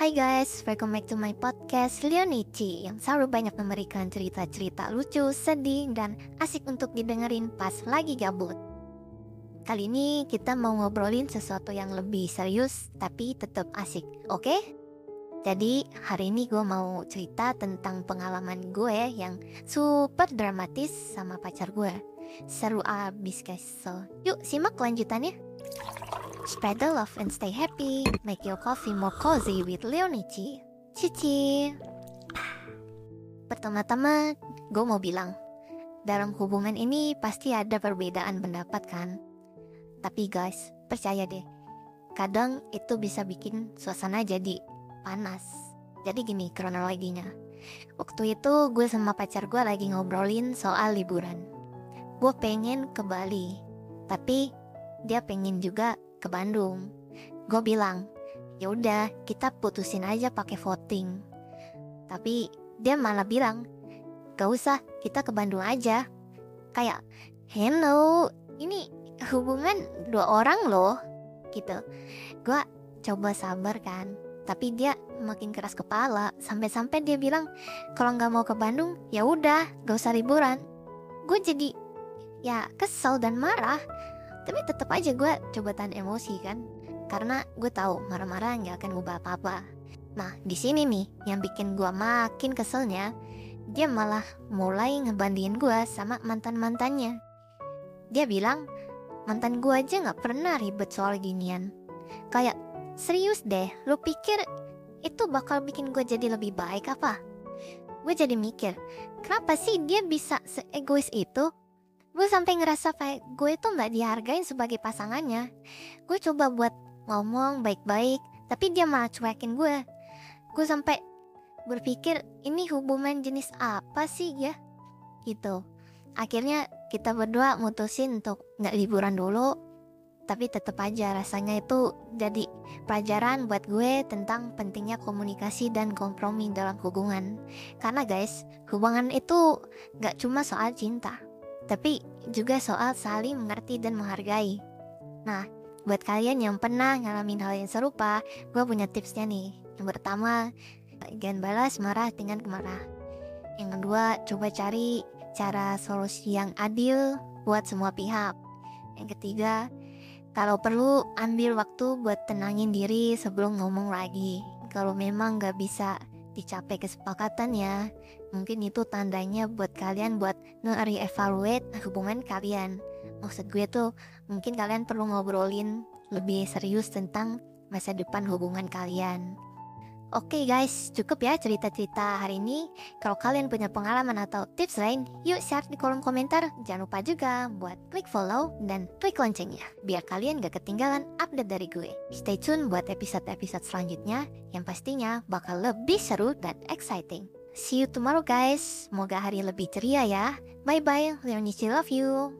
Hai guys, welcome back to my podcast Leonici Yang selalu banyak memberikan cerita-cerita lucu, sedih, dan asik untuk didengerin pas lagi gabut Kali ini kita mau ngobrolin sesuatu yang lebih serius tapi tetap asik, oke? Okay? Jadi hari ini gue mau cerita tentang pengalaman gue yang super dramatis sama pacar gue Seru abis guys, so yuk simak lanjutannya Spread the love and stay happy. Make your coffee more cozy with Leonici. Cici. Pertama-tama, gue mau bilang, dalam hubungan ini pasti ada perbedaan pendapat kan? Tapi guys, percaya deh, kadang itu bisa bikin suasana jadi panas. Jadi gini kronologinya. Waktu itu gue sama pacar gue lagi ngobrolin soal liburan. Gue pengen ke Bali, tapi dia pengen juga ke Bandung. Gue bilang, ya udah kita putusin aja pakai voting. Tapi dia malah bilang, gak usah kita ke Bandung aja. Kayak, hello, ini hubungan dua orang loh, gitu. Gue coba sabar kan, tapi dia makin keras kepala sampai-sampai dia bilang kalau nggak mau ke Bandung ya udah gak usah liburan gue jadi ya kesel dan marah tapi tetap aja gue coba tahan emosi kan. Karena gue tahu marah-marah nggak akan ngubah apa-apa. Nah di sini nih yang bikin gue makin keselnya dia malah mulai ngebandingin gue sama mantan mantannya dia bilang mantan gue aja nggak pernah ribet soal ginian. Kayak serius deh lu pikir itu bakal bikin gue jadi lebih baik apa? Gue jadi mikir kenapa sih dia bisa seegois itu gue sampai ngerasa kayak gue tuh nggak dihargain sebagai pasangannya. Gue coba buat ngomong baik-baik tapi dia malah cuekin gue gue sampai berpikir ini hubungan jenis apa sih ya? Gitu. Akhirnya kita berdua mutusin untuk nggak liburan dulu tapi tetap aja rasanya itu jadi pelajaran buat gue tentang pentingnya komunikasi dan kompromi dalam hubungan. Karena guys, hubungan itu gak cuma soal cinta, tapi juga soal saling mengerti dan menghargai. Nah, buat kalian yang pernah ngalamin hal yang serupa, gue punya tipsnya nih. Yang pertama, jangan balas marah dengan kemarah. Yang kedua, coba cari cara solusi yang adil buat semua pihak. Yang ketiga, kalau perlu, ambil waktu buat tenangin diri sebelum ngomong lagi. Kalau memang gak bisa dicapai kesepakatan ya, mungkin itu tandanya buat kalian buat nge-reevaluate hubungan kalian. Maksud gue tuh, mungkin kalian perlu ngobrolin lebih serius tentang masa depan hubungan kalian. Oke okay guys, cukup ya cerita-cerita hari ini. Kalau kalian punya pengalaman atau tips lain, yuk share di kolom komentar. Jangan lupa juga buat klik follow dan klik loncengnya, biar kalian gak ketinggalan update dari gue. Stay tune buat episode-episode selanjutnya, yang pastinya bakal lebih seru dan exciting. See you tomorrow guys, semoga hari lebih ceria ya. Bye-bye, Leonici love you.